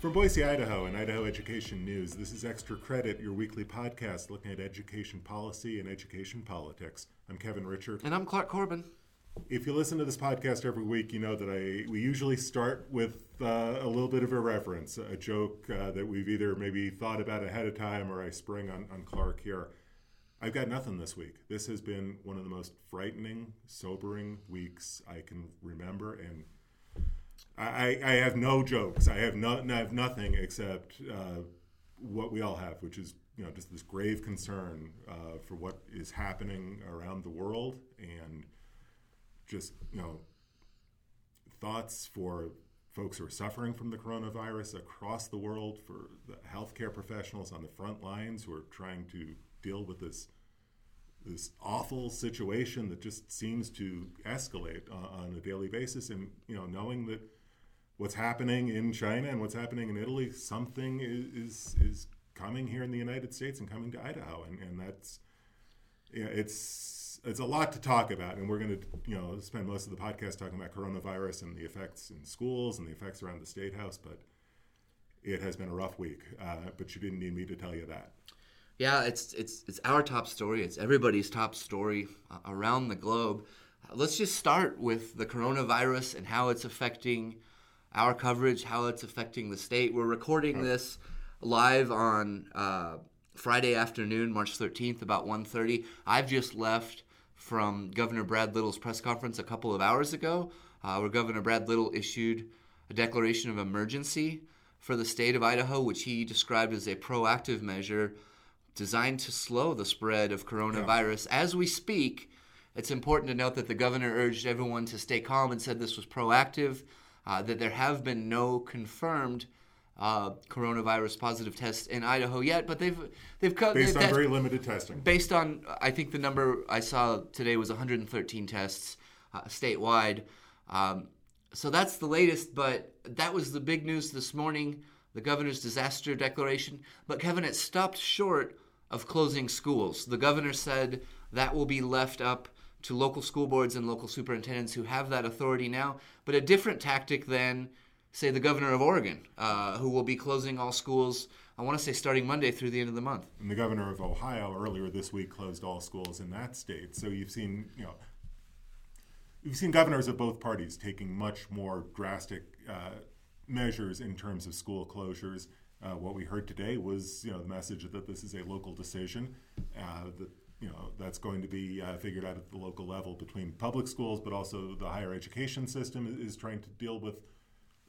From Boise, Idaho, and Idaho Education News, this is Extra Credit, your weekly podcast looking at education policy and education politics. I'm Kevin Richert. And I'm Clark Corbin. If you listen to this podcast every week, you know that I we usually start with uh, a little bit of irreverence, a joke uh, that we've either maybe thought about ahead of time or I spring on, on Clark here. I've got nothing this week. This has been one of the most frightening, sobering weeks I can remember, and I, I have no jokes. I have, no, I have nothing except uh, what we all have, which is you know just this grave concern uh, for what is happening around the world, and just you know thoughts for folks who are suffering from the coronavirus across the world, for the healthcare professionals on the front lines who are trying to deal with this this awful situation that just seems to escalate on, on a daily basis, and you know knowing that what's happening in China and what's happening in Italy, something is is, is coming here in the United States and coming to Idaho, and, and that's yeah, it's it's a lot to talk about, and we're going to you know spend most of the podcast talking about coronavirus and the effects in schools and the effects around the state house, but it has been a rough week. Uh, but you didn't need me to tell you that. Yeah, it's it's it's our top story. It's everybody's top story around the globe. Let's just start with the coronavirus and how it's affecting our coverage, how it's affecting the state. We're recording this live on uh, Friday afternoon, March 13th, about 1.30. I've just left from Governor Brad Little's press conference a couple of hours ago, uh, where Governor Brad Little issued a declaration of emergency for the state of Idaho, which he described as a proactive measure designed to slow the spread of coronavirus. Yeah. As we speak, it's important to note that the governor urged everyone to stay calm and said this was proactive uh, that there have been no confirmed uh, coronavirus positive tests in Idaho yet, but they've they've cut based on very limited testing. Based on, I think the number I saw today was 113 tests uh, statewide. Um, so that's the latest, but that was the big news this morning. The governor's disaster declaration. But Kevin, it stopped short of closing schools. The governor said that will be left up to local school boards and local superintendents who have that authority now, but a different tactic than, say, the governor of Oregon, uh, who will be closing all schools, I want to say starting Monday through the end of the month. And the governor of Ohio earlier this week closed all schools in that state. So you've seen, you know, you've seen governors of both parties taking much more drastic uh, measures in terms of school closures. Uh, what we heard today was, you know, the message that this is a local decision. Uh, that you know that's going to be uh, figured out at the local level between public schools, but also the higher education system is, trying to deal with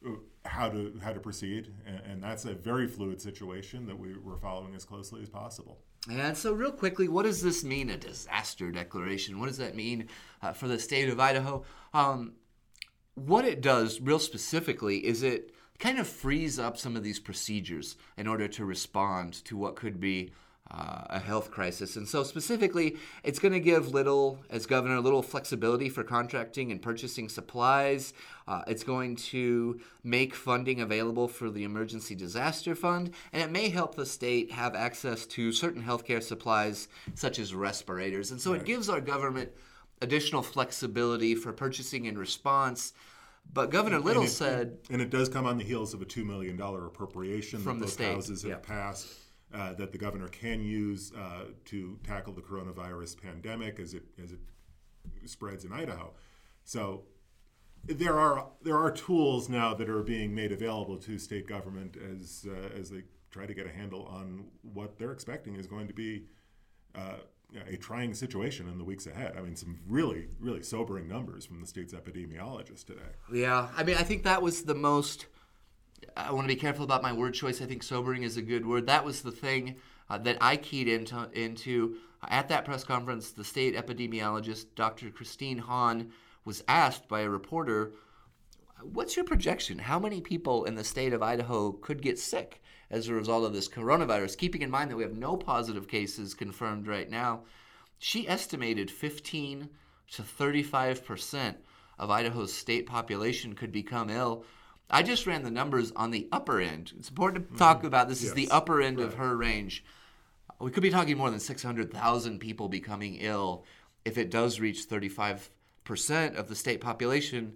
uh, how to how to proceed, and, and that's a very fluid situation that we, we're following as closely as possible. And so, real quickly, what does this mean? A disaster declaration? What does that mean uh, for the state of Idaho? Um, what it does, real specifically, is it kind of frees up some of these procedures in order to respond to what could be uh, a health crisis. And so, specifically, it's going to give little, as governor, a little flexibility for contracting and purchasing supplies. Uh, it's going to make funding available for the Emergency Disaster Fund, and it may help the state have access to certain healthcare supplies, such as respirators. And so, right. it gives our government additional flexibility for purchasing in response. But Governor Little and it, said, and it does come on the heels of a two million dollar appropriation from that the state. houses have passed uh, that the governor can use uh, to tackle the coronavirus pandemic as it as it spreads in Idaho. So there are there are tools now that are being made available to state government as uh, as they try to get a handle on what they're expecting is going to be uh, a trying situation in the weeks ahead. I mean, some really really sobering numbers from the state's epidemiologist today. Yeah, I mean, I think that was the most I want to be careful about my word choice. I think sobering is a good word. That was the thing uh, that I keyed into, into uh, at that press conference. The state epidemiologist, Dr. Christine Hahn, was asked by a reporter, What's your projection? How many people in the state of Idaho could get sick as a result of this coronavirus? Keeping in mind that we have no positive cases confirmed right now, she estimated 15 to 35 percent of Idaho's state population could become ill I just ran the numbers on the upper end. It's important to talk mm-hmm. about this yes. is the upper end right. of her range. We could be talking more than 600,000 people becoming ill if it does reach 35% of the state population.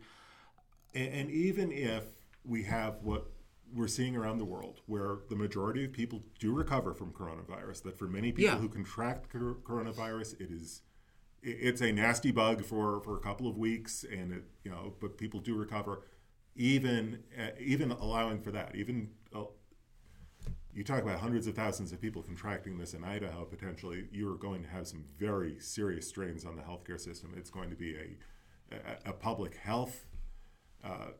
And, and even if we have what we're seeing around the world, where the majority of people do recover from coronavirus. That for many people Yeah. who contract cor- coronavirus, it is it's a nasty bug for, for a couple of weeks, and it you know, but people do recover. Even uh, even allowing for that, even uh, you talk about hundreds of thousands of people contracting this in Idaho, potentially, you're going to have some very serious strains on the healthcare system. It's going to be a, a, a public health uh,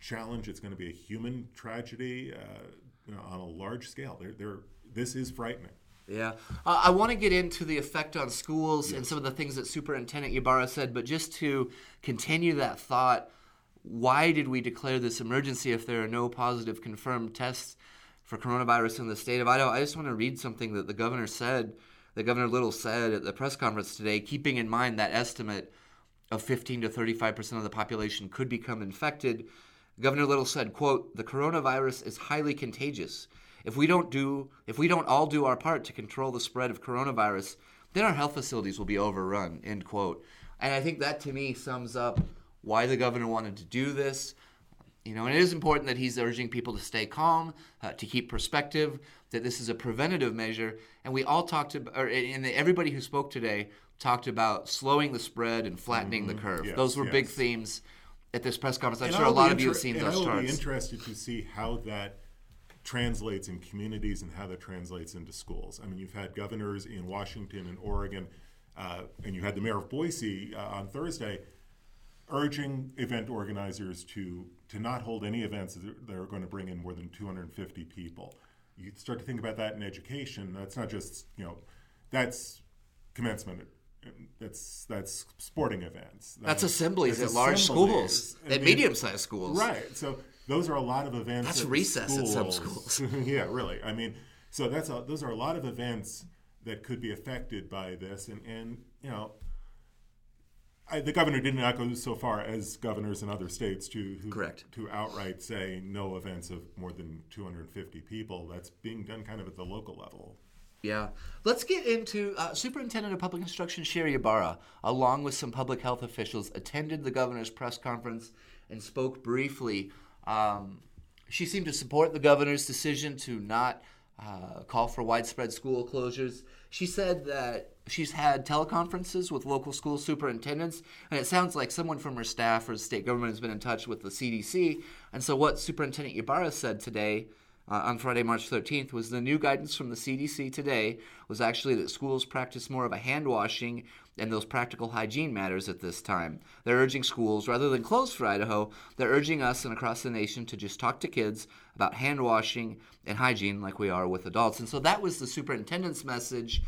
challenge. It's going to be a human tragedy uh, you know, on a large scale. They're, they're, this is frightening. Yeah. Uh, I want to get into the effect on schools and some of the things that Superintendent Ybarra said, but just to continue that thought, why did we declare this emergency if there are no positive confirmed tests for coronavirus in the state of Idaho? I just want to read something that the governor said, that Governor Little said at the press conference today, keeping in mind that estimate of 15 to 35 percent of the population could become infected. Governor Little said, quote, the coronavirus is highly contagious. If we don't do if we don't all do our part to control the spread of coronavirus, then our health facilities will be overrun, end quote. And I think that to me sums up why the governor wanted to do this. You know, and it is important that he's urging people to stay calm, uh, to keep perspective, that this is a preventative measure. And we all talked about, or, and everybody who spoke today talked about slowing the spread and flattening the curve. Mm-hmm. Yes, Those were big themes at this press conference. I'm And sure a I'll lot be of you have seen those I will be interested to see how that translates in communities and how that translates into schools. I mean, you've had governors in Washington and Oregon, uh, and you had the mayor of Boise uh, on Thursday urging event organizers to to not hold any events that are- going to bring in more than 250 people. You start to think about that in education. That's not just you know, that's commencement. That's that's sporting events. That's assemblies that's at large schools, I at mean, medium-sized schools. Right. So those are a lot of events. That's at recess at some schools. yeah, really. I mean, so that's a, those are a lot of events that could be affected by this, and and you know. I, the governor did not go so far as governors in other states to who, Correct. to outright say no events of more than 250 people. That's being done kind of at the local level. Yeah. Let's get into uh, Superintendent of Public Instruction Sherri Ybarra, along with some public health officials, attended the governor's press conference and spoke briefly. Um, she seemed to support the governor's decision to not uh, call for widespread school closures. She said that she's had teleconferences with local school superintendents, and it sounds like someone from her staff or the state government has been in touch with the CDC. And so, what Superintendent Ybarra said today uh, on Friday, March 13th, was the new guidance from the CDC today was actually that schools practice more of a hand washing and those practical hygiene matters at this time. They're urging schools, rather than close for Idaho, they're urging us and across the nation to just talk to kids about hand washing and hygiene like we are with adults. And so that was the superintendent's message.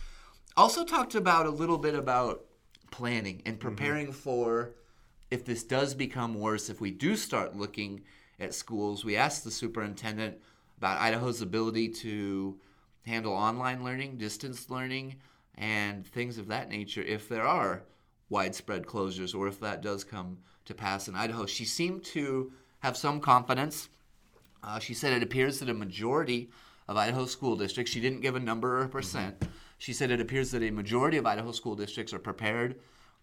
Also talked about a little bit about planning and preparing for if this does become worse, if we do start looking at schools, we asked the superintendent about Idaho's ability to handle online learning, distance learning, and things of that nature if there are widespread closures or if that does come to pass in Idaho. She seemed to have some confidence. Uh, she said it appears that a majority of Idaho school districts, she didn't give a number or a percent, she said it appears that a majority of Idaho school districts are prepared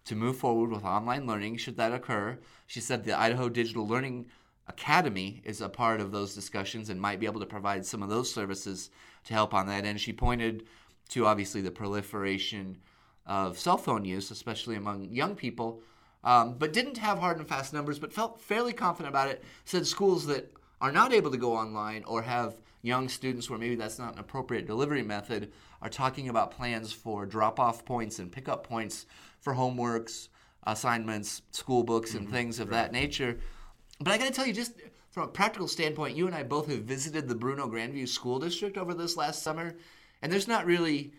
to move forward with online learning should that occur. She said the Idaho Digital Learning Academy is a part of those discussions and might be able to provide some of those services to help on that. And she pointed to obviously the proliferation of cell phone use, especially among young people, um, but didn't have hard and fast numbers, but felt fairly confident about it. Said schools that are not able to go online or have young students where maybe that's not an appropriate delivery method are talking about plans for drop off points and pickup points for homeworks, assignments, school books, and things of that nature. But I got to tell you, just from a practical standpoint, you and I both have visited the Bruneau Grand View School District over this last summer, and there's not really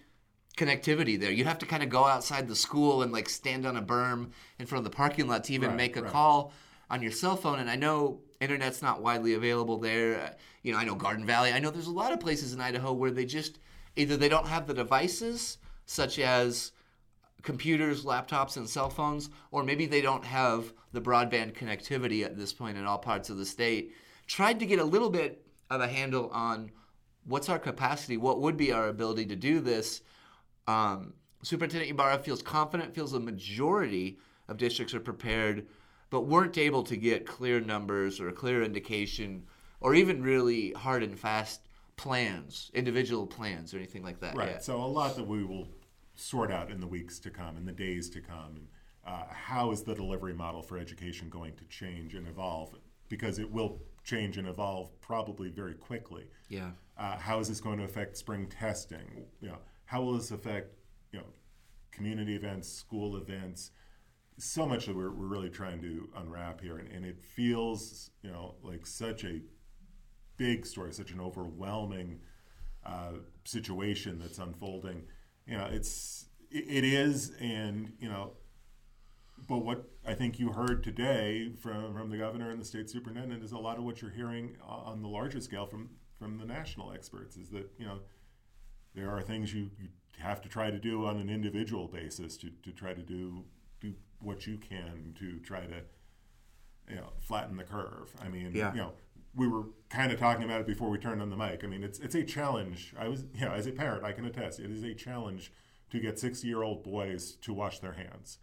connectivity there. You have to kind of go outside the school and like stand on a berm in front of the parking lot to even Right, make a right. call on your cell phone. And I know internet's not widely available there. Uh, You know, I know Garden Valley. I know there's a lot of places in Idaho where they just either they don't have the devices, such as computers, laptops, and cell phones, or maybe they don't have the broadband connectivity at this point in all parts of the state. Tried to get a little bit of a handle on what's our capacity, what would be our ability to do this. Um, Superintendent Ybarra feels confident, feels a majority of districts are prepared, but weren't able to get clear numbers or a clear indication or even really hard and fast plans, individual plans, or anything like that. Right. yet. So a lot that we will sort out in the weeks to come, in the days to come. And, uh, how is the delivery model for education going to change and evolve? Because it will change and evolve probably very quickly. Yeah. Uh, how is this going to affect spring testing? You know, how will this affect you know community events, school events? So much that we're, we're really trying to unwrap here, and, and it feels you know like such a big story, such an overwhelming uh, situation that's unfolding. You know, it's it, it is, and you know, but what I think you heard today from from the governor and the state superintendent is a lot of what you're hearing on the larger scale from from the national experts is that you know there are things you, you have to try to do on an individual basis to, to try to do do what you can to try to you know flatten the curve. I mean, Yeah. you know, we were kind of talking about it before we turned on the mic. I mean, it's it's a challenge. I was, know, as a parent, I can attest, it is a challenge to get sixty year old boys to wash their hands.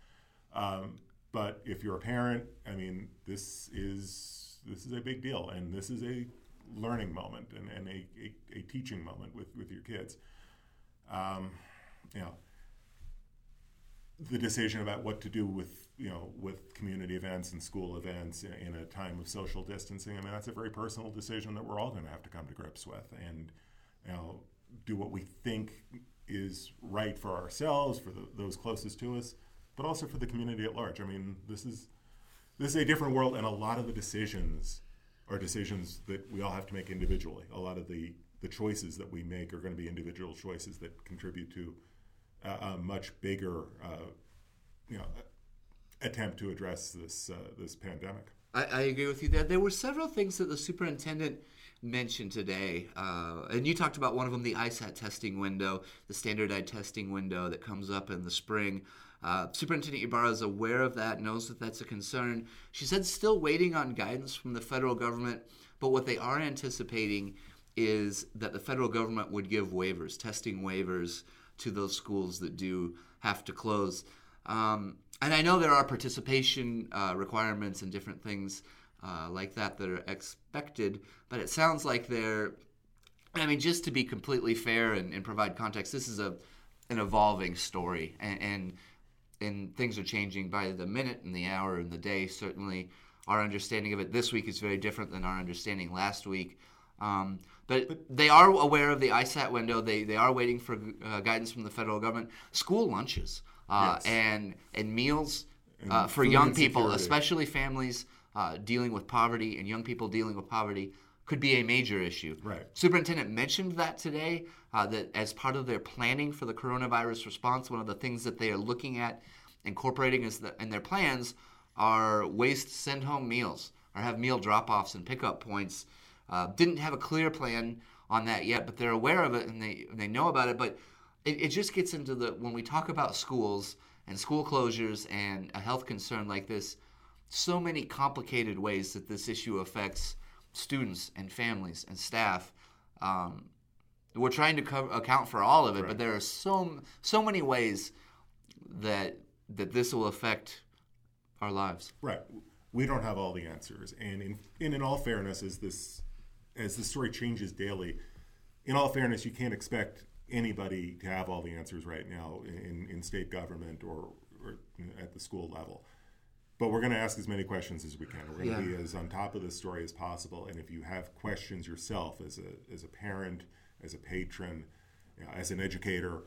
Um, but if you're a parent, I mean, this is this is a big deal, and this is a learning moment and, and a, a, a teaching moment with, with your kids. Um, you know, the decision about what to do with you know with community events and school events in, a time of social distancing. I mean, that's a very personal decision that we're all going to have to come to grips with, and you know, do what we think is right for ourselves, for the, those closest to us, but also for the community at large. I mean, this is this is a different world, and a lot of the decisions are decisions that we all have to make individually. A lot of the the choices that we make are going to be individual choices that contribute to a, a much bigger, uh, you know, attempt to address this uh, this pandemic. I, I agree with you there. There were several things that the superintendent mentioned today, uh, and you talked about one of them, the ISAT testing window, the standardized testing window that comes up in the spring. Uh, Superintendent Ybarra is aware of that, knows that that's a concern. She said still waiting on guidance from the federal government, but what they are anticipating is that the federal government would give waivers, testing waivers to those schools that do have to close. Um, and I know there are participation uh, requirements and different things uh, like that that are expected, but it sounds like they're. I mean, just to be completely fair and, and provide context, this is a an evolving story, and, and and things are changing by the minute and the hour and the day. Certainly, our understanding of it this week is very different than our understanding last week. Um, but, they are aware of the ISAT window. They, they are waiting for uh, guidance from the federal government. School lunches uh, Yes. and and meals uh, for food young people, especially families uh, dealing with poverty and young people dealing with poverty, could be a major issue. Right. Superintendent mentioned that today, uh, that as part of their planning for the coronavirus response, one of the things that they are looking at incorporating is the, in their plans are waste send home meals or have meal drop-offs and pickup points. Uh, didn't have a clear plan on that yet, but they're aware of it and they they know about it. But it, it just gets into the when we talk about schools and school closures and a health concern like this, so many complicated ways that this issue affects students and families and staff. Um, we're trying to co- account for all of it, but there are so so many ways that that this will affect our lives. Right. We don't have all the answers, and in and in all fairness, as this as the story changes daily, in all fairness, you can't expect anybody to have all the answers right now in, in state government or, or at the school level. But we're going to ask as many questions as we can. We're going to Yeah. be as on top of this story as possible. And if you have questions yourself as a, as a parent, as a patron, you know, as an educator,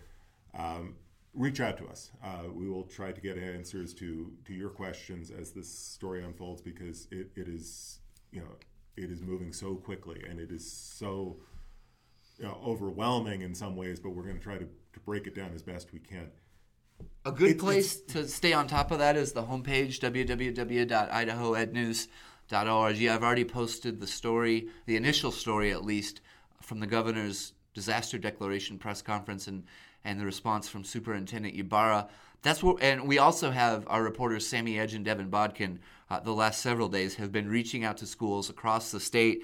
um, reach out to us. Uh, we will try to get answers to, to your questions as this story unfolds because it, it is, you know, it is moving so quickly and it is so you know, overwhelming in some ways, but we're going to try to, to break it down as best we can. A good It's- place to stay on top of that is the homepage www.idahoednews.org. I've already posted the story, the initial story at least, from the governor's disaster declaration press conference and, and the response from Superintendent Ybarra. That's what, and we also have our reporters Sami Edge and Devin Bodkin. Uh, the last several days have been reaching out to schools across the state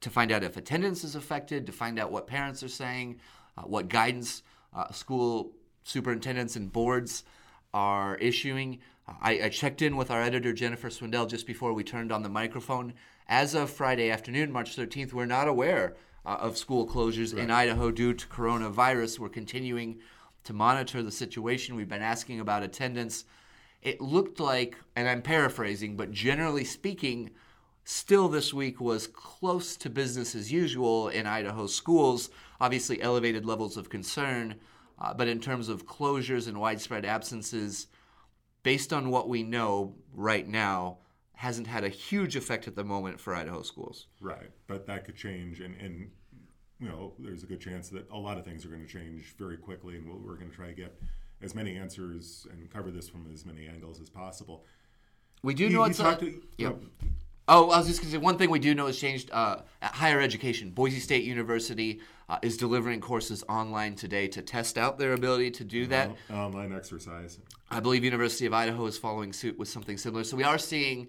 to find out if attendance is affected, to find out what parents are saying, uh, what guidance uh, school superintendents and boards are issuing. I, I checked in with our editor, Jennifer Swindell, just before we turned on the microphone. As of Friday afternoon, March 13th, we're not aware uh, of school closures right. in Idaho due to coronavirus. We're continuing to monitor the situation. We've been asking about attendance. It looked like, and I'm paraphrasing, but generally speaking, still this week was close to business as usual in Idaho schools. Obviously, elevated levels of concern, uh, but in terms of closures and widespread absences, based on what we know right now, hasn't had a huge effect at the moment for Idaho schools. Right, but that could change, and, and you know, there's a good chance that a lot of things are going to change very quickly, and we're going to try to get as many answers and cover this from as many angles as possible. We do know it's a, to, yep. Oh, I was just going to say one thing we do know has changed. Uh, higher education, Boise State University uh, is delivering courses online today to test out their ability to do that. Online exercise. I believe University of Idaho is following suit with something similar. So we are seeing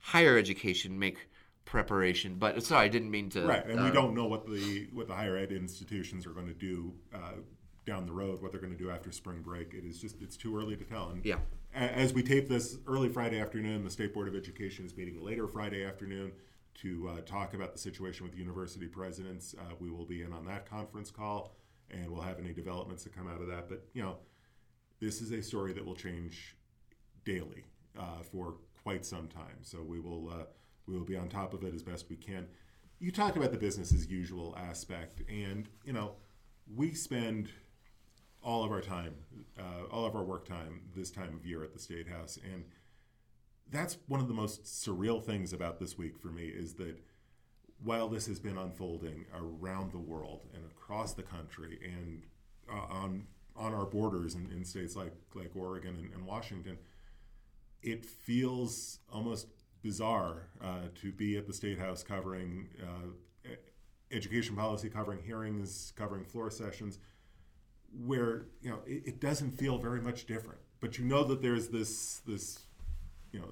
higher education make preparation. But sorry, I didn't mean to. Right, and uh, we don't know what the what the higher ed institutions are going to do uh, down the road. What they're going to do after spring break. It is just it's too early to tell. And yeah. As we tape this early Friday afternoon, the State Board of Education is meeting later Friday afternoon to uh, talk about the situation with university presidents. Uh, we will be in on that conference call, and we'll have any developments that come out of that. But you know, this is a story that will change daily uh, for quite some time. So we will uh, we will be on top of it as best we can. You talk about the business as usual aspect, and you know we spend all of our time, uh, all of our work time this time of year at the State House, and that's one of the most surreal things about this week for me is that while this has been unfolding around the world and across the country and uh, on on our borders in, in states like like Oregon and, and Washington, it feels almost bizarre uh, to be at the state house covering uh, education policy, covering hearings, covering floor sessions, where you know it, it, doesn't feel very much different. But you know that there's this this you know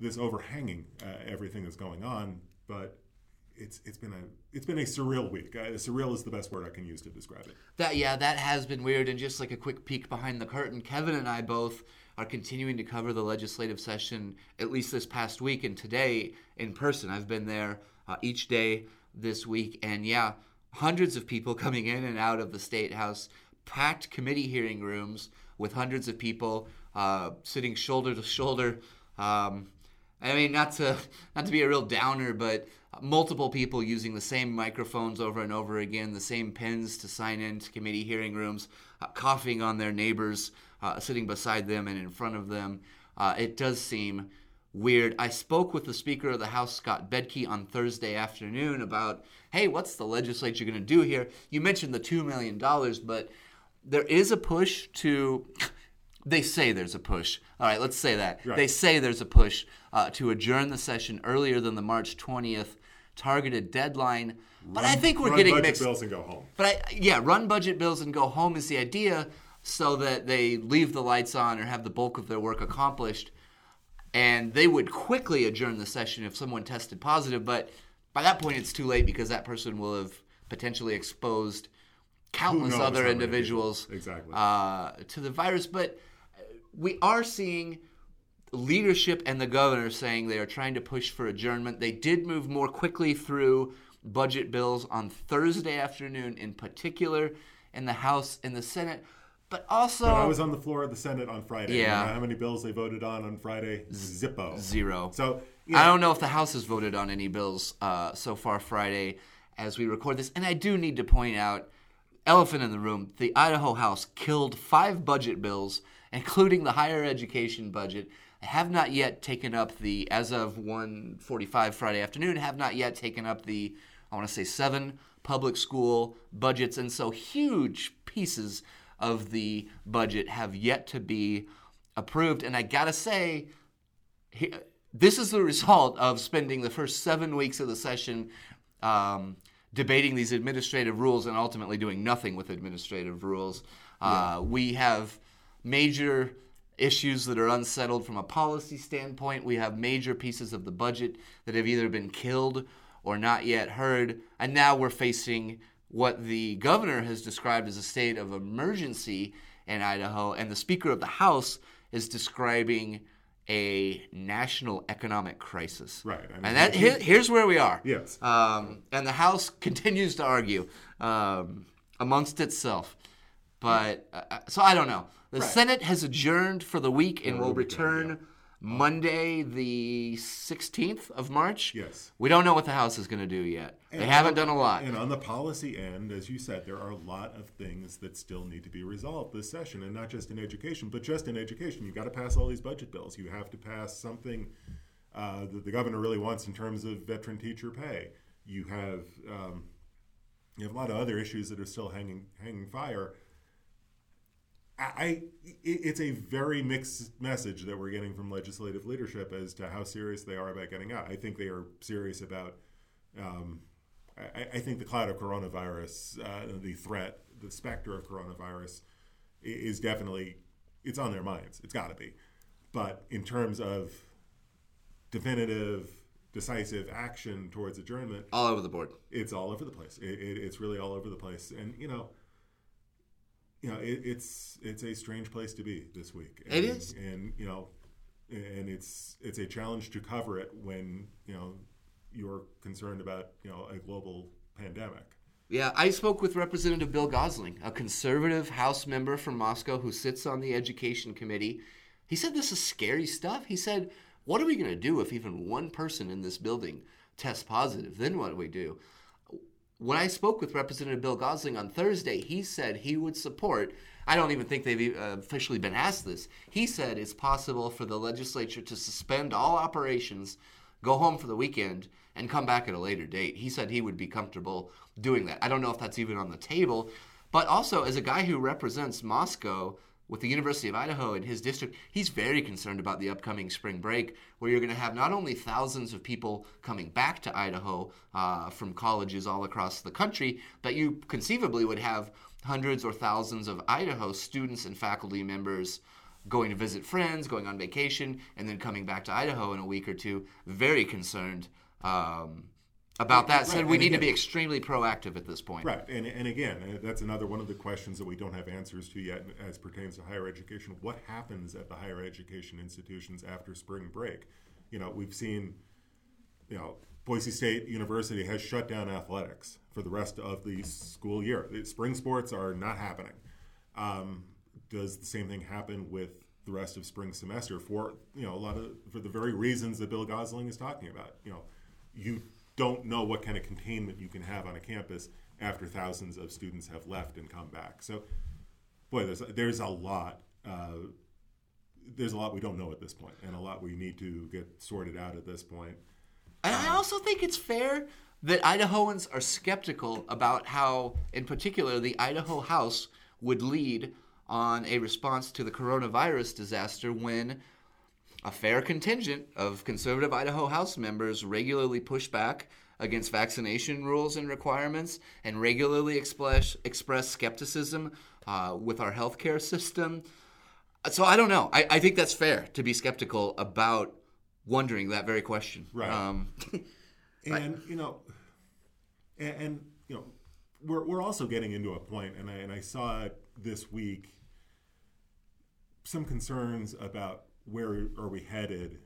this overhanging uh, everything that's going on. But it's it's been a it's been a surreal week. Uh, surreal is the best word I can use to describe it. That yeah, that has been weird. And just like a quick peek behind the curtain, Kevin and I both are continuing to cover the legislative session at least this past week and today in person. I've been there uh, each day this week, and yeah, hundreds of people coming in and out of the state house, packed committee hearing rooms with hundreds of people uh, sitting shoulder to shoulder. Um, I mean, not to not to be a real downer, but multiple people using the same microphones over and over again, the same pens to sign into committee hearing rooms, uh, coughing on their neighbors uh, sitting beside them and in front of them. Uh, it does seem weird. I spoke with the Speaker of the House, Scott Bedke, on Thursday afternoon about, hey, what's the legislature going to do here? You mentioned the $2 million, but there is a push to. They say there's a push. All right, let's say that. Right. They say there's a push uh, to adjourn the session earlier than the March 20th targeted deadline. But run, I think we're getting mixed. bills and go home. But I, yeah, run budget bills and go home is the idea so that they leave the lights on or have the bulk of their work accomplished. And they would quickly adjourn the session if someone tested positive, but by that point it's too late because that person will have potentially exposed countless other individuals exactly. uh, to the virus. But we are seeing leadership and the governor saying they are trying to push for adjournment. They did move more quickly through budget bills on Thursday afternoon, in particular, in the House and the Senate. But also, but I was on the floor of the Senate on Friday. Yeah. how many bills they voted on on Friday? Zippo. Zero. So I don't know if the House has voted on any bills uh, so far Friday as we record this. And I do need to point out, elephant in the room, the Idaho House killed five budget bills, including the higher education budget. have not yet taken up the, as of 1:45 Friday afternoon, have not yet taken up the, I want to say seven public school budgets, and so huge pieces of the budget have yet to be approved. And I gotta say, this is the result of spending the first seven weeks of the session um, debating these administrative rules and ultimately doing nothing with administrative rules. Uh, We have major issues that are unsettled from a policy standpoint. We have major pieces of the budget that have either been killed or not yet heard. And now we're facing what the governor has described as a state of emergency in Idaho, and the Speaker of the House is describing a national economic crisis. Right. I mean, and that he- here, here's where we are. Yes. Um, and the House continues to argue um, amongst itself. But uh, so I don't know. The Right. Senate has adjourned for the week and will weekend, return Monday, the 16th of March. Yes. We don't know what the House is going to do yet. They haven't on- done a lot. And on the policy end, as you said, there are a lot of things that still need to be resolved this session, and not just in education, but just in education. You've got to pass all these budget bills. You have to pass something uh, that the governor really wants in terms of veteran teacher pay. You have um, you have a lot of other issues that are still hanging hanging fire. I, I it's a very mixed message that we're getting from legislative leadership as to how serious they are about getting out. I think they are serious about. Um, I, I think the cloud of coronavirus, uh, the threat, the specter of coronavirus, is definitely it's on their minds. It's got to be, but in terms of definitive, decisive action towards adjournment, All over the board. it's all over the place. It, it, it's really all over the place, and you know, you know, it, it's it's a strange place to be this week. And, It is. and you know, and it's it's a challenge to cover it when you know you're concerned about you know a global pandemic. Yeah, I spoke with Representative Bill Goesling, a conservative House member from Moscow who sits on the Education Committee. He said this is scary stuff. He said, What are we going to do if even one person in this building tests positive? Then what do we do? When I spoke with Representative Bill Goesling on Thursday, he said he would support. I don't even think they've uh, officially been asked this. He said it's possible for the legislature to suspend all operations, go home for the weekend, and come back at a later date. He said he would be comfortable doing that. I don't know if that's even on the table. But also, as a guy who represents Moscow with the University of Idaho in his district, he's very concerned about the upcoming spring break, where you're going to have not only thousands of people coming back to Idaho uh, from colleges all across the country, but you conceivably would have hundreds or thousands of Idaho students and faculty members going to visit friends, going on vacation, and then coming back to Idaho in a week or two. Very concerned um, about that. Right, Said we and need to be extremely proactive at this point. Right, and, and again, uh, that's another one of the questions that we don't have answers to yet as pertains to higher education. What happens at the higher education institutions after spring break? You know, we've seen, you know, Boise State University has shut down athletics for the rest of the school year. Spring sports are not happening. Um, does the same thing happen with the rest of spring semester for you know a lot of for the very reasons that Bill Goesling is talking about? You know, you don't know what kind of containment you can have on a campus after thousands of students have left and come back. So, boy, there's there's a lot. Uh, there's a lot we don't know at this point, and a lot we need to get sorted out at this point. And I also think it's fair that Idahoans are skeptical about how, in particular, the Idaho House would lead on a response to the coronavirus disaster when a fair contingent of conservative Idaho House members regularly push back against vaccination rules and requirements and regularly express, express skepticism uh, with our healthcare system. So I don't know. I, I think that's fair to be skeptical about wondering that very question. Right. Um, And you know, and, and you know, we're we're also getting into a point, and I and I saw this week. Some concerns about where are we headed,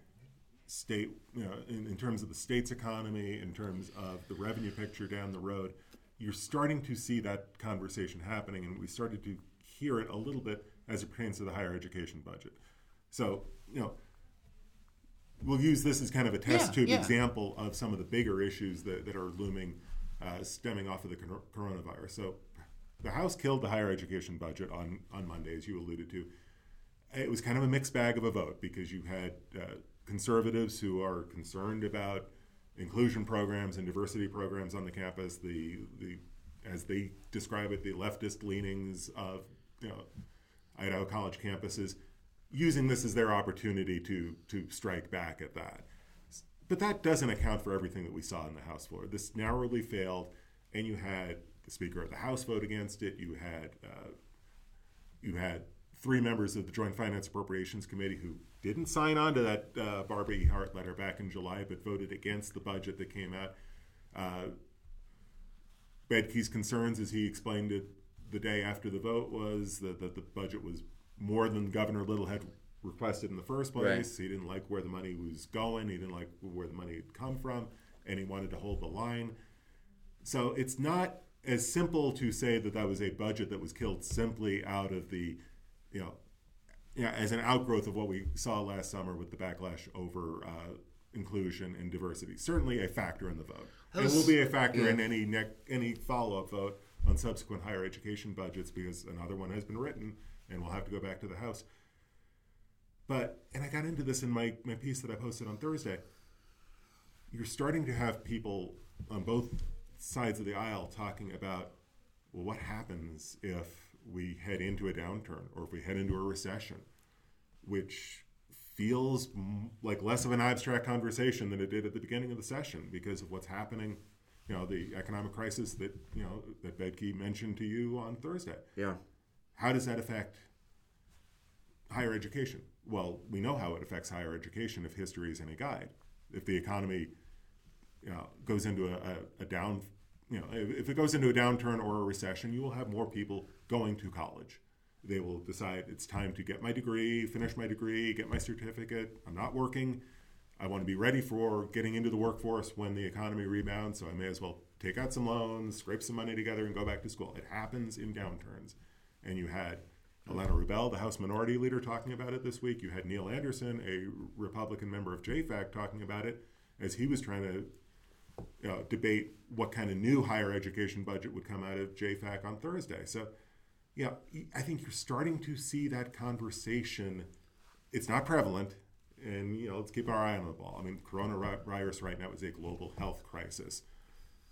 state, you know, in, in terms of the state's economy, in terms of the revenue picture down the road. You're starting to see that conversation happening, and we started to hear it a little bit as it pertains to the higher education budget. So, you know, we'll use this as kind of a test Yeah, tube yeah. example of some of the bigger issues that, that are looming uh, stemming off of the cor- coronavirus. So the House killed the higher education budget on, on Monday, as you alluded to. It was kind of a mixed bag of a vote because you had uh, conservatives who are concerned about inclusion programs and diversity programs on the campus, the, the as they describe it, the leftist leanings of you know, Idaho college campuses, using this as their opportunity to to strike back at that. But that doesn't account for everything that we saw in the House floor. This narrowly failed, and you had the Speaker of the House vote against it. You had uh, you had three members of the Joint Finance Appropriations Committee who didn't sign on to that uh, Barbara E. Hart letter back in July, but voted against the budget that came out. Uh, Bedke's concerns, as he explained it the day after the vote, was that, that the budget was more than Governor Little had requested in the first place. Right. He didn't like where the money was going. He didn't like where the money had come from, and he wanted to hold the line. So it's not as simple to say that that was a budget that was killed simply out of the, you know, yeah, as an outgrowth of what we saw last summer with the backlash over uh, inclusion and diversity. Certainly a factor in the vote. Was, it will be a factor yeah. in any ne- any follow up vote on subsequent higher education budgets because another one has been written and we'll have to go back to the House. But and I got into this in my, my piece that I posted on Thursday. You're starting to have people on both sides of the aisle talking about well what happens if we head into a downturn or if we head into a recession, which feels like less of an abstract conversation than it did at the beginning of the session because of what's happening. You know, the economic crisis that you know that Bedke mentioned to you on Thursday. Yeah. How does that affect higher education? Well, we know how it affects higher education if history is any guide. If the economy you know, goes into a, a, a down you know, if it goes into a downturn or a recession, you will have more people going to college. They will decide it's time to get my degree, finish my degree, get my certificate. I'm not working. I want to be ready for getting into the workforce when the economy rebounds, so I may as well take out some loans, scrape some money together, and go back to school. It happens in downturns. And you had Ilana Rubel, the House Minority Leader, talking about it this week. You had Neil Anderson, a Republican member of JFAC, talking about it as he was trying to uh, debate what kind of new higher education budget would come out of JFAC on Thursday. So, yeah, I think you're starting to see that conversation. It's not prevalent, and you know, let's keep our eye on the ball. I mean, coronavirus right now is a global health crisis,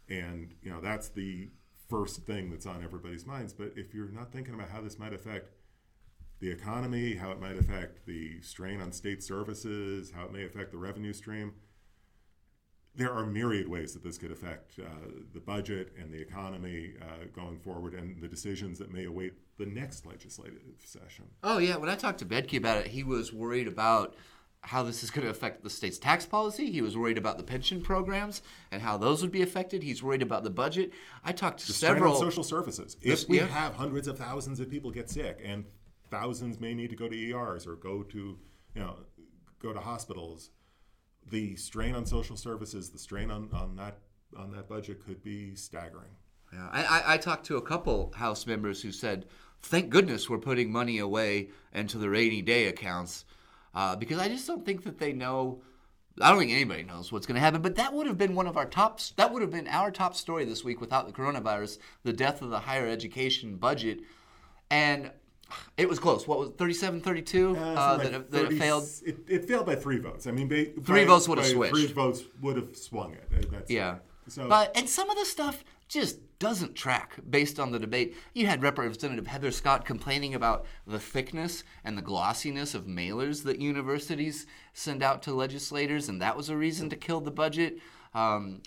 and you know that's the first thing that's on everybody's minds. But if you're not thinking about how this might affect the economy, how it might affect the strain on state services, how it may affect the revenue stream, there are myriad ways that this could affect uh, the budget and the economy uh, going forward and the decisions that may await the next legislative session. Oh, yeah. When I talked to Bedke about it, he was worried about how this is going to affect the state's tax policy. He was worried about the pension programs and how those would be affected. He's worried about the budget. I talked to several social services. If we yeah. have hundreds of thousands of people get sick and thousands may need to go to ERs or go to, you know, go to hospitals the strain on social services, the strain on, on that on that budget could be staggering. Yeah, I, I talked to a couple House members who said, "Thank goodness we're putting money away into the rainy day accounts," uh, because I just don't think that they know. I don't think anybody knows what's going to happen, but that would have been one of our top. That would have been our top story this week without the coronavirus: the death of the higher education budget. And it was close. What was 37 32 uh, uh, that, it, 30, that it failed? It, it, failed by three votes. I mean, by, three votes would have switched. Three votes would have swung it. That's, yeah. So, but and some of the stuff just doesn't track based on the debate. You had Representative Heather Scott complaining about the thickness and the glossiness of mailers that universities send out to legislators, and that was a reason to kill the budget. Um,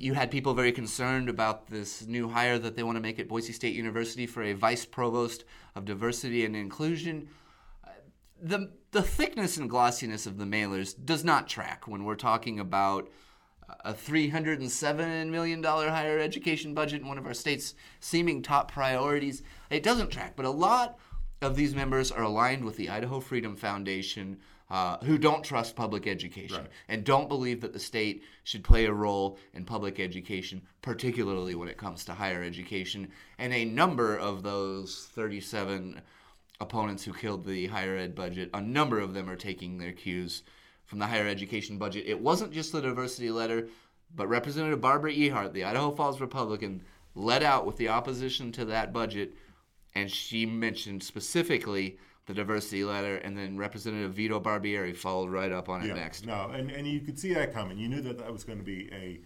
you had people very concerned about this new hire that they want to make at Boise State University for a vice provost of diversity and inclusion. The, the thickness and glossiness of the mailers does not track when we're talking about a $307 million higher education budget in one of our state's seeming top priorities. It doesn't track, but a lot of these members are aligned with the Idaho Freedom Foundation, uh, who don't trust public education right. and don't believe that the state should play a role in public education, particularly when it comes to higher education. And a number of those 37 opponents who killed the higher ed budget, a number of them are taking their cues from the higher education budget. It wasn't just the diversity letter, but Representative Barbara Ehardt, the Idaho Falls Republican, led out with the opposition to that budget, and she mentioned specifically the diversity letter, and then Representative Vito Barbieri followed right up on it yeah, next. No, and, and you could see that coming. You knew that that was going to be a,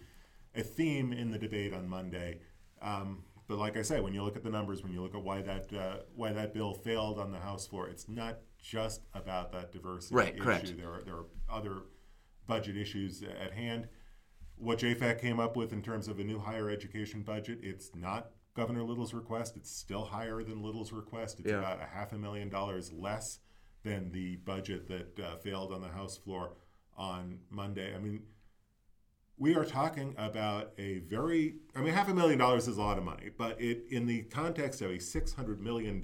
a theme in the debate on Monday. Um, but like I say, when you look at the numbers, when you look at why that uh, why that bill failed on the House floor, it's not just about that diversity right, issue. Correct. There are there are other budget issues at hand. What JFAC came up with in terms of a new higher education budget, it's not Governor Little's request. It's still higher than Little's request. It's yeah. about a half a million dollars less than the budget that uh, failed on the House floor on Monday. I mean, we are talking about a very, I mean, half a million dollars is a lot of money, but it in the context of a $600 million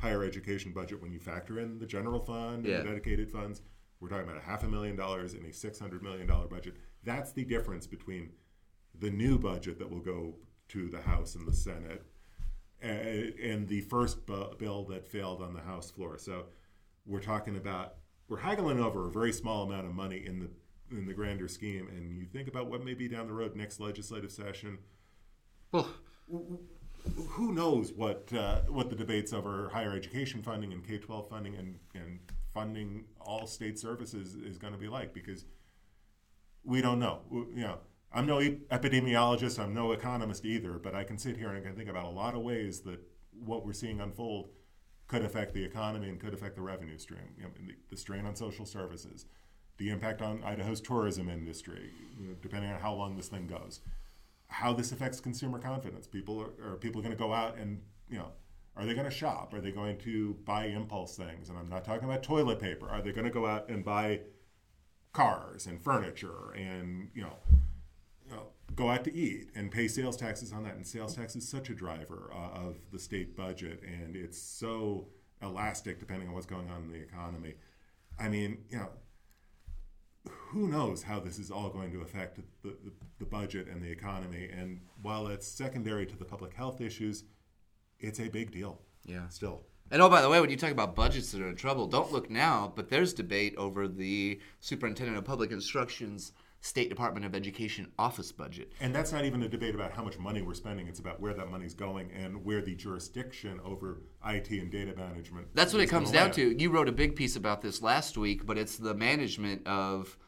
higher education budget when you factor in the general fund Yeah. and the dedicated funds. We're talking about a half a million dollars in a six hundred million dollar budget. That's the difference between the new budget that will go to the House and the Senate and, the first bill that failed on the House floor. So we're talking about we're haggling over a very small amount of money in the in the grander scheme. And you think about what may be down the road next legislative session. Well, Who knows what uh, what the debates over higher education funding and K twelve funding and, and funding all state services is going to be like because we don't know. You know, I'm no epidemiologist. I'm no economist either. But I can sit here and I can think about a lot of ways that what we're seeing unfold could affect the economy and could affect the revenue stream. You know, the, the strain on social services, the impact on Idaho's tourism industry, you know, depending on how long this thing goes. How this affects consumer confidence. People are, are people going to go out and you know. Are they going to shop? Are they going to buy impulse things? And I'm not talking about toilet paper. Are they going to go out and buy cars and furniture and you know, go out to eat and pay sales taxes on that. And sales tax is such a driver uh, of the state budget, and it's so elastic depending on what's going on in the economy. I mean, you know, who knows how this is all going to affect the, the, the budget and the economy? And while it's secondary to the public health issues, it's a big deal. Yeah. Still. And oh, by the way, when you talk about budgets that are in trouble, don't look now, but there's debate over the Superintendent of Public Instruction's State Department of Education office budget. And that's not even a debate about how much money we're spending. It's about where that money's going and where the jurisdiction over IT and data management. That's what it comes down land. to. You wrote a big piece about this last week, but it's the management of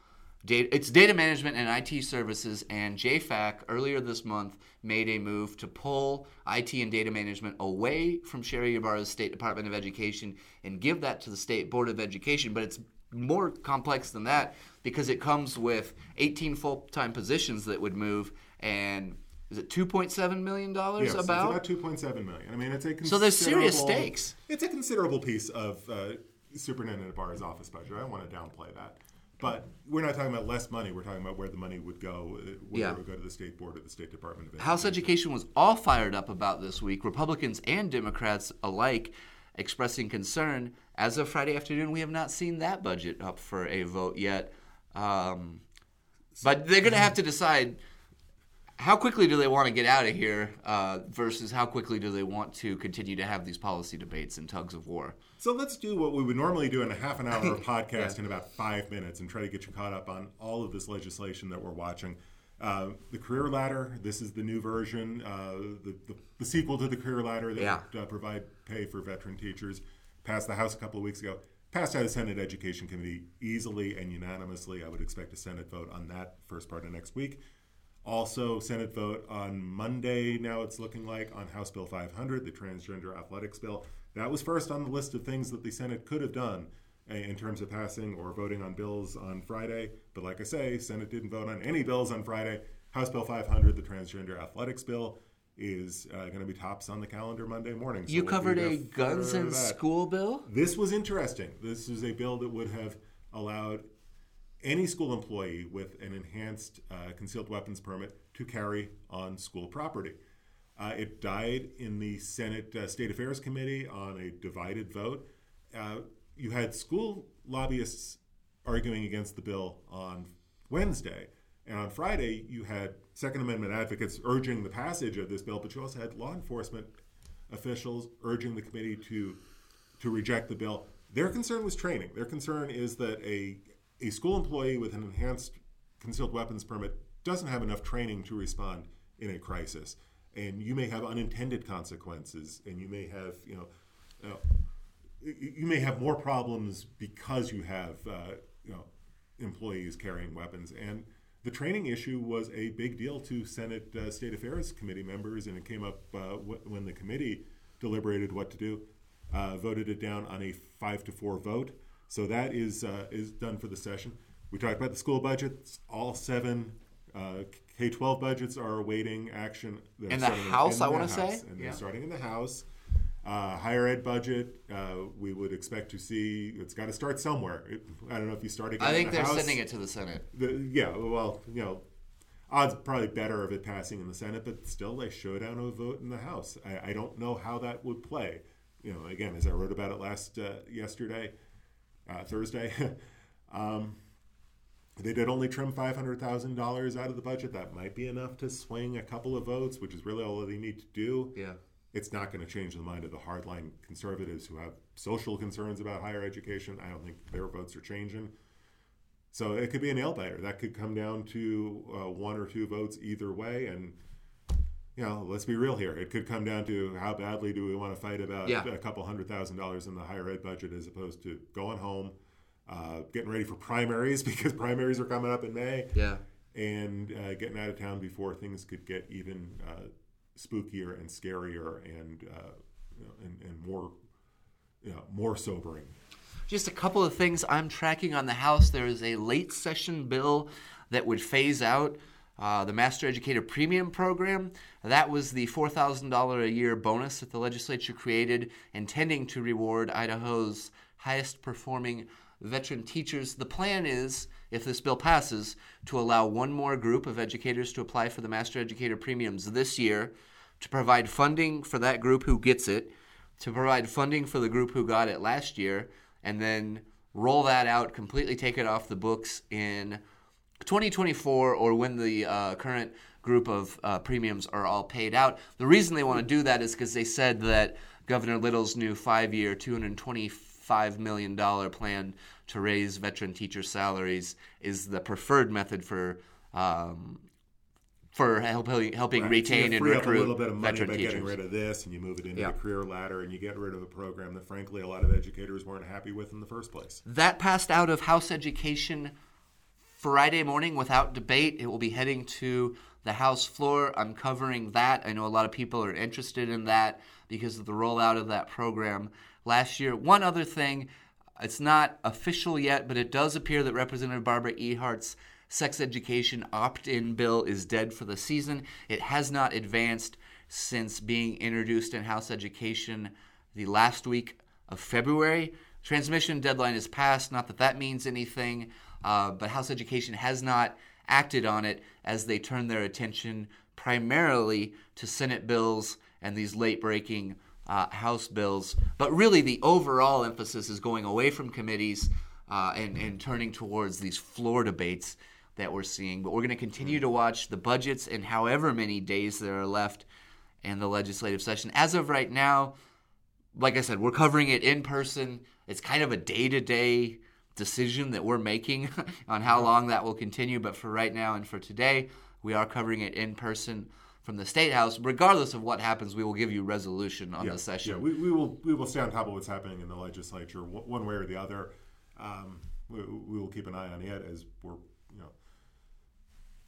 data. It's data management and IT services. And JFAC earlier this month made a move to pull IT and data management away from Sherri Ybarra's State Department of Education and give that to the State Board of Education. But it's more complex than that because it comes with 18 full-time positions that would move and is it 2.7 million dollars Yes, about? it's about 2.7 million. I mean, it's a So there's serious considerable- stakes. It's a considerable piece of uh, Superintendent Ybarra's office budget. I don't want to downplay that. But we're not talking about less money. We're talking about where the money would go, uh, whether Yeah. it would go to the state board or the State Department of Education. House Education was all fired up about this week, Republicans and Democrats alike expressing concern. As of Friday afternoon, we have not seen that budget up for a vote yet. Um, but they're going to have to decide how quickly do they want to get out of here uh, versus how quickly do they want to continue to have these policy debates and tugs of war. So let's do what we would normally do in a half an hour podcast in about five minutes and try to get you caught up on all of this legislation that we're watching. Uh, the Career Ladder, this is the new version, uh, the, the, the sequel to the Career Ladder that Yeah. would uh, provide pay for veteran teachers. Passed the House a couple of weeks ago. Passed out of Senate Education Committee easily and unanimously. I would expect a Senate vote on that first part of next week. Also, Senate vote on Monday, now it's looking like, on House Bill 500, the transgender athletics bill. That was first on the list of things that the Senate could have done uh, in terms of passing or voting on bills on Friday. But like I say, Senate didn't vote on any bills on Friday. House Bill 500, the transgender athletics bill, is uh, going to be tops on the calendar Monday morning. So You we'll covered a guns and school bill? This was interesting. This is a bill that would have allowed any school employee with an enhanced uh, concealed weapons permit to carry on school property. Uh, it died in the Senate uh, State Affairs Committee on a divided vote. Uh, you had school lobbyists arguing against the bill on Wednesday. And on Friday, you had Second Amendment advocates urging the passage of this bill, but you also had law enforcement officials urging the committee to to reject the bill. Their concern was training. Their concern is that a a school employee with an enhanced concealed weapons permit doesn't have enough training to respond in a crisis, and you may have unintended consequences, and you may have you know. You may have more problems because you have uh, you know employees carrying weapons and the training issue was a big deal to Senate uh, State Affairs Committee members, and it came up uh, w- when the committee deliberated what to do, uh, voted it down on a five to four vote. So that is uh, is done for the session. We talked about the school budgets. All seven uh, K twelve budgets are awaiting action. They're In the House, I wanna say? House, and they're starting in the House. Uh, higher ed budget, uh, we would expect to see. It's got to start somewhere. It, I don't know if you start again. I in think the they're House. sending it to the Senate. The, yeah, well, you know, odds probably better of it passing in the Senate, but still they showdown a vote in the House. I, I don't know how that would play. you know, again, as I wrote about it last uh, yesterday, uh, Thursday, um, they did only trim five hundred thousand dollars out of the budget. That might be enough to swing a couple of votes, which is really all they need to do. Yeah. It's not going to change the mind of the hardline conservatives who have social concerns about higher education. I don't think their votes are changing. So it could be a nail biter. That could come down to uh, one or two votes either way. And, you know, let's be real here. It could come down to how badly do we want to fight about Yeah. a couple hundred thousand dollars in the higher ed budget as opposed to going home, uh, getting ready for primaries because primaries are coming up in May, Yeah. and uh, getting out of town before things could get even uh, spookier and scarier and, uh, and, and more, you know, more sobering. Just a couple of things I'm tracking on the House. There is a late session bill that would phase out uh, the Master Educator Premium Program. That was the $4,000 a year bonus that the legislature created, intending to reward Idaho's highest performing veteran teachers. The plan is, if this bill passes, to allow one more group of educators to apply for the Master Educator Premiums this year, to provide funding for that group who gets it, to provide funding for the group who got it last year, and then roll that out, completely take it off the books in 2024 or when the uh, current group of uh, premiums are all paid out. The reason they want to do that is because they said that Governor Little's new five year, $225 million plan to raise veteran teacher salaries is the preferred method for. Um, for helping helping Right. retain so and recruit a little bit of money veteran by teachers. getting rid of this, and you move it into Yeah. the career ladder, and you get rid of a program that, frankly, a lot of educators weren't happy with in the first place. That passed out of House Education Friday morning without debate. It will be heading to the House floor. I'm covering that. I know a lot of people are interested in that because of the rollout of that program last year. One other thing, it's not official yet, but it does appear that Representative Barbara Ehardt's sex education opt in bill is dead for the season. It has not advanced since being introduced in House Education the last week of February. Transmission deadline is passed. Not that that means anything, uh, but House Education has not acted on it as they turn their attention primarily to Senate bills and these late breaking uh, House bills. But really, the overall emphasis is going away from committees uh, and, and turning towards these floor debates that we're seeing. But we're going to continue to watch the budgets and however many days there are left in the legislative session. As of right now, like I said, we're covering it in person. It's kind of a day to day decision that we're making on how long that will continue. But for right now and for today, we are covering it in person from the State House. Regardless of what happens, we will give you resolution on yeah, the session. Yeah, we, we will we will stay on top of what's happening in the legislature, one one way or the other. Um, we, we will keep an eye on it as we're.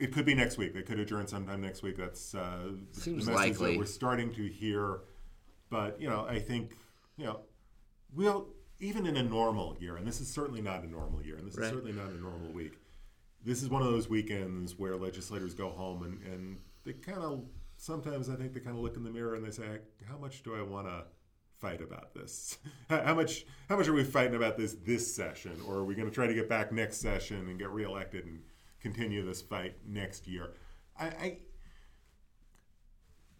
It could be next week. They could adjourn sometime next week. That's uh, Seems the message likely. that we're starting to hear. But you know, I think you know, we'll even in a normal year, and this is certainly not a normal year, and this Right. is certainly not a normal week. This is one of those weekends where legislators go home and, and they kind of sometimes I think they kind of look in the mirror and they say, "How much do I want to fight about this? how much how much are we fighting about this this session, or are we going to try to get back next session and get reelected and continue this fight next year?" I, I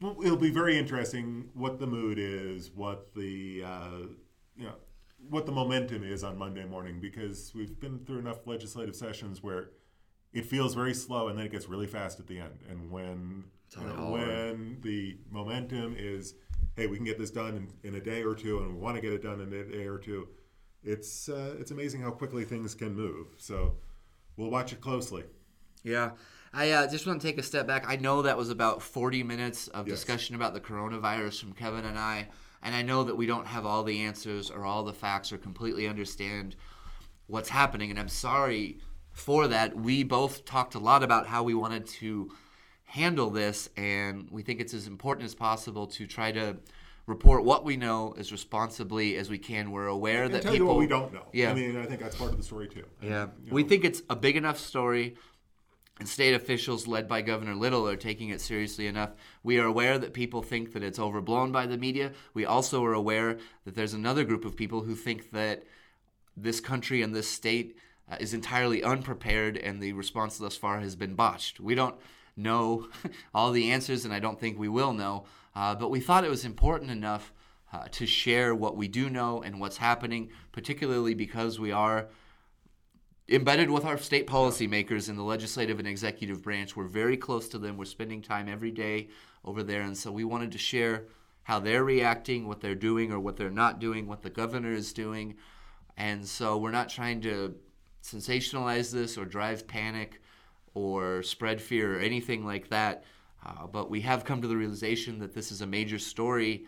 well, it'll be very interesting what the mood is, what the uh, you know what the momentum is on Monday morning because we've been through enough legislative sessions where it feels very slow and then it gets really fast at the end. And when you know, when the momentum is, hey, we can get this done in, in a day or two, and we want to get it done in a day or two, it's uh, it's amazing how quickly things can move. So we'll watch it closely. Yeah. I uh, just want to take a step back. I know that was about 40 minutes of Yes. discussion about the coronavirus from Kevin and I. And I know that we don't have all the answers or all the facts or completely understand what's happening. And I'm sorry for that. We both talked a lot about how we wanted to handle this. And we think it's as important as possible to try to report what we know as responsibly as we can. We're aware And that tell people. you what we don't know. Yeah. I mean, I think that's part of the story too. Yeah, you know, we think it's a big enough story, and state officials led by Governor Little are taking it seriously enough. We are aware that people think that it's overblown by the media. We also are aware that there's another group of people who think that this country and this state uh, is entirely unprepared, and the response thus far has been botched. We don't know all the answers, and I don't think we will know. Uh, but we thought it was important enough uh, to share what we do know and what's happening, particularly because we are embedded with our state policymakers in the legislative and executive branch. We're very close to them. We're spending time every day over there. And so we wanted to share how they're reacting, what they're doing or what they're not doing, what the governor is doing. And so we're not trying to sensationalize this or drive panic or spread fear or anything like that. Uh, but we have come to the realization that this is a major story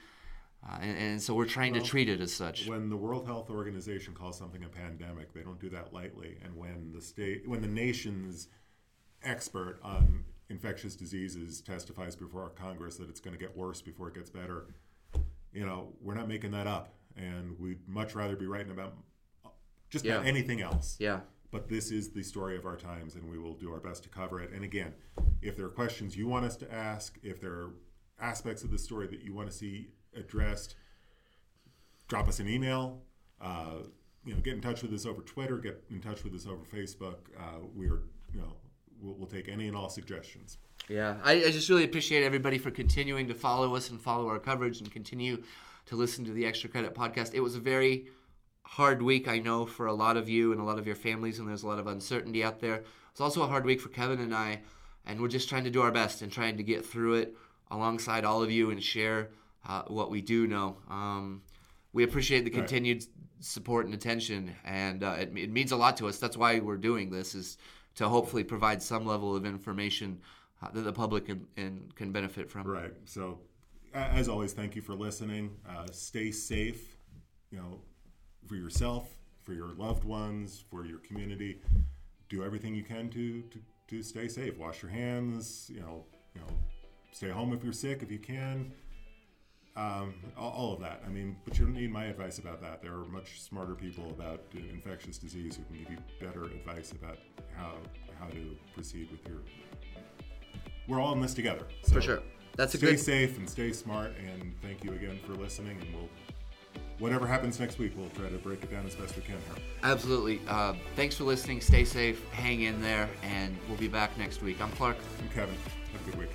uh, and, and, so we're trying well, to treat it as such. When the World Health Organization calls something a pandemic, they don't do that lightly. And when the state, when the nation's expert on infectious diseases testifies before our Congress that it's going to get worse before it gets better, you know, we're not making that up. And we'd much rather be writing about just yeah. about anything else. Yeah. But this is the story of our times, and we will do our best to cover it. And again, if there are questions you want us to ask, if there are aspects of the story that you want to see addressed, drop us an email. Uh, you know, get in touch with us over Twitter. Get in touch with us over Facebook. Uh, we're you know we'll, we'll, take any and all suggestions. Yeah, I, I, just really appreciate everybody for continuing to follow us and follow our coverage and continue to listen to the Extra Credit podcast. It was a very hard week, I know, for a lot of you and a lot of your families, and there's a lot of uncertainty out there. It's also a hard week for Kevin and I, and we're just trying to do our best and trying to get through it alongside all of you and share uh, what we do know. Um, we appreciate the continued right. support and attention, and uh, it, it, means a lot to us. That's why we're doing this is to hopefully provide some level of information uh, that the public can, can, can benefit from. Right. So, as always, thank you for listening. Uh, stay safe. You know, for yourself, for your loved ones, for your community. Do everything you can to, to, to stay safe. Wash your hands. You know, you know, stay home if you're sick if you can um, all, all, of that. I mean, but you don't need my advice about that. There are much smarter people about infectious disease who can give you better advice about how how to proceed with your. We're all in this together. So for sure. That's a stay good. Stay safe and stay smart. And thank you again for listening. And we'll whatever happens next week, we'll try to break it down as best we can here. Absolutely. Uh, thanks for listening. Stay safe. Hang in there, and we'll be back next week. I'm Clark. I'm Kevin. Have a good week.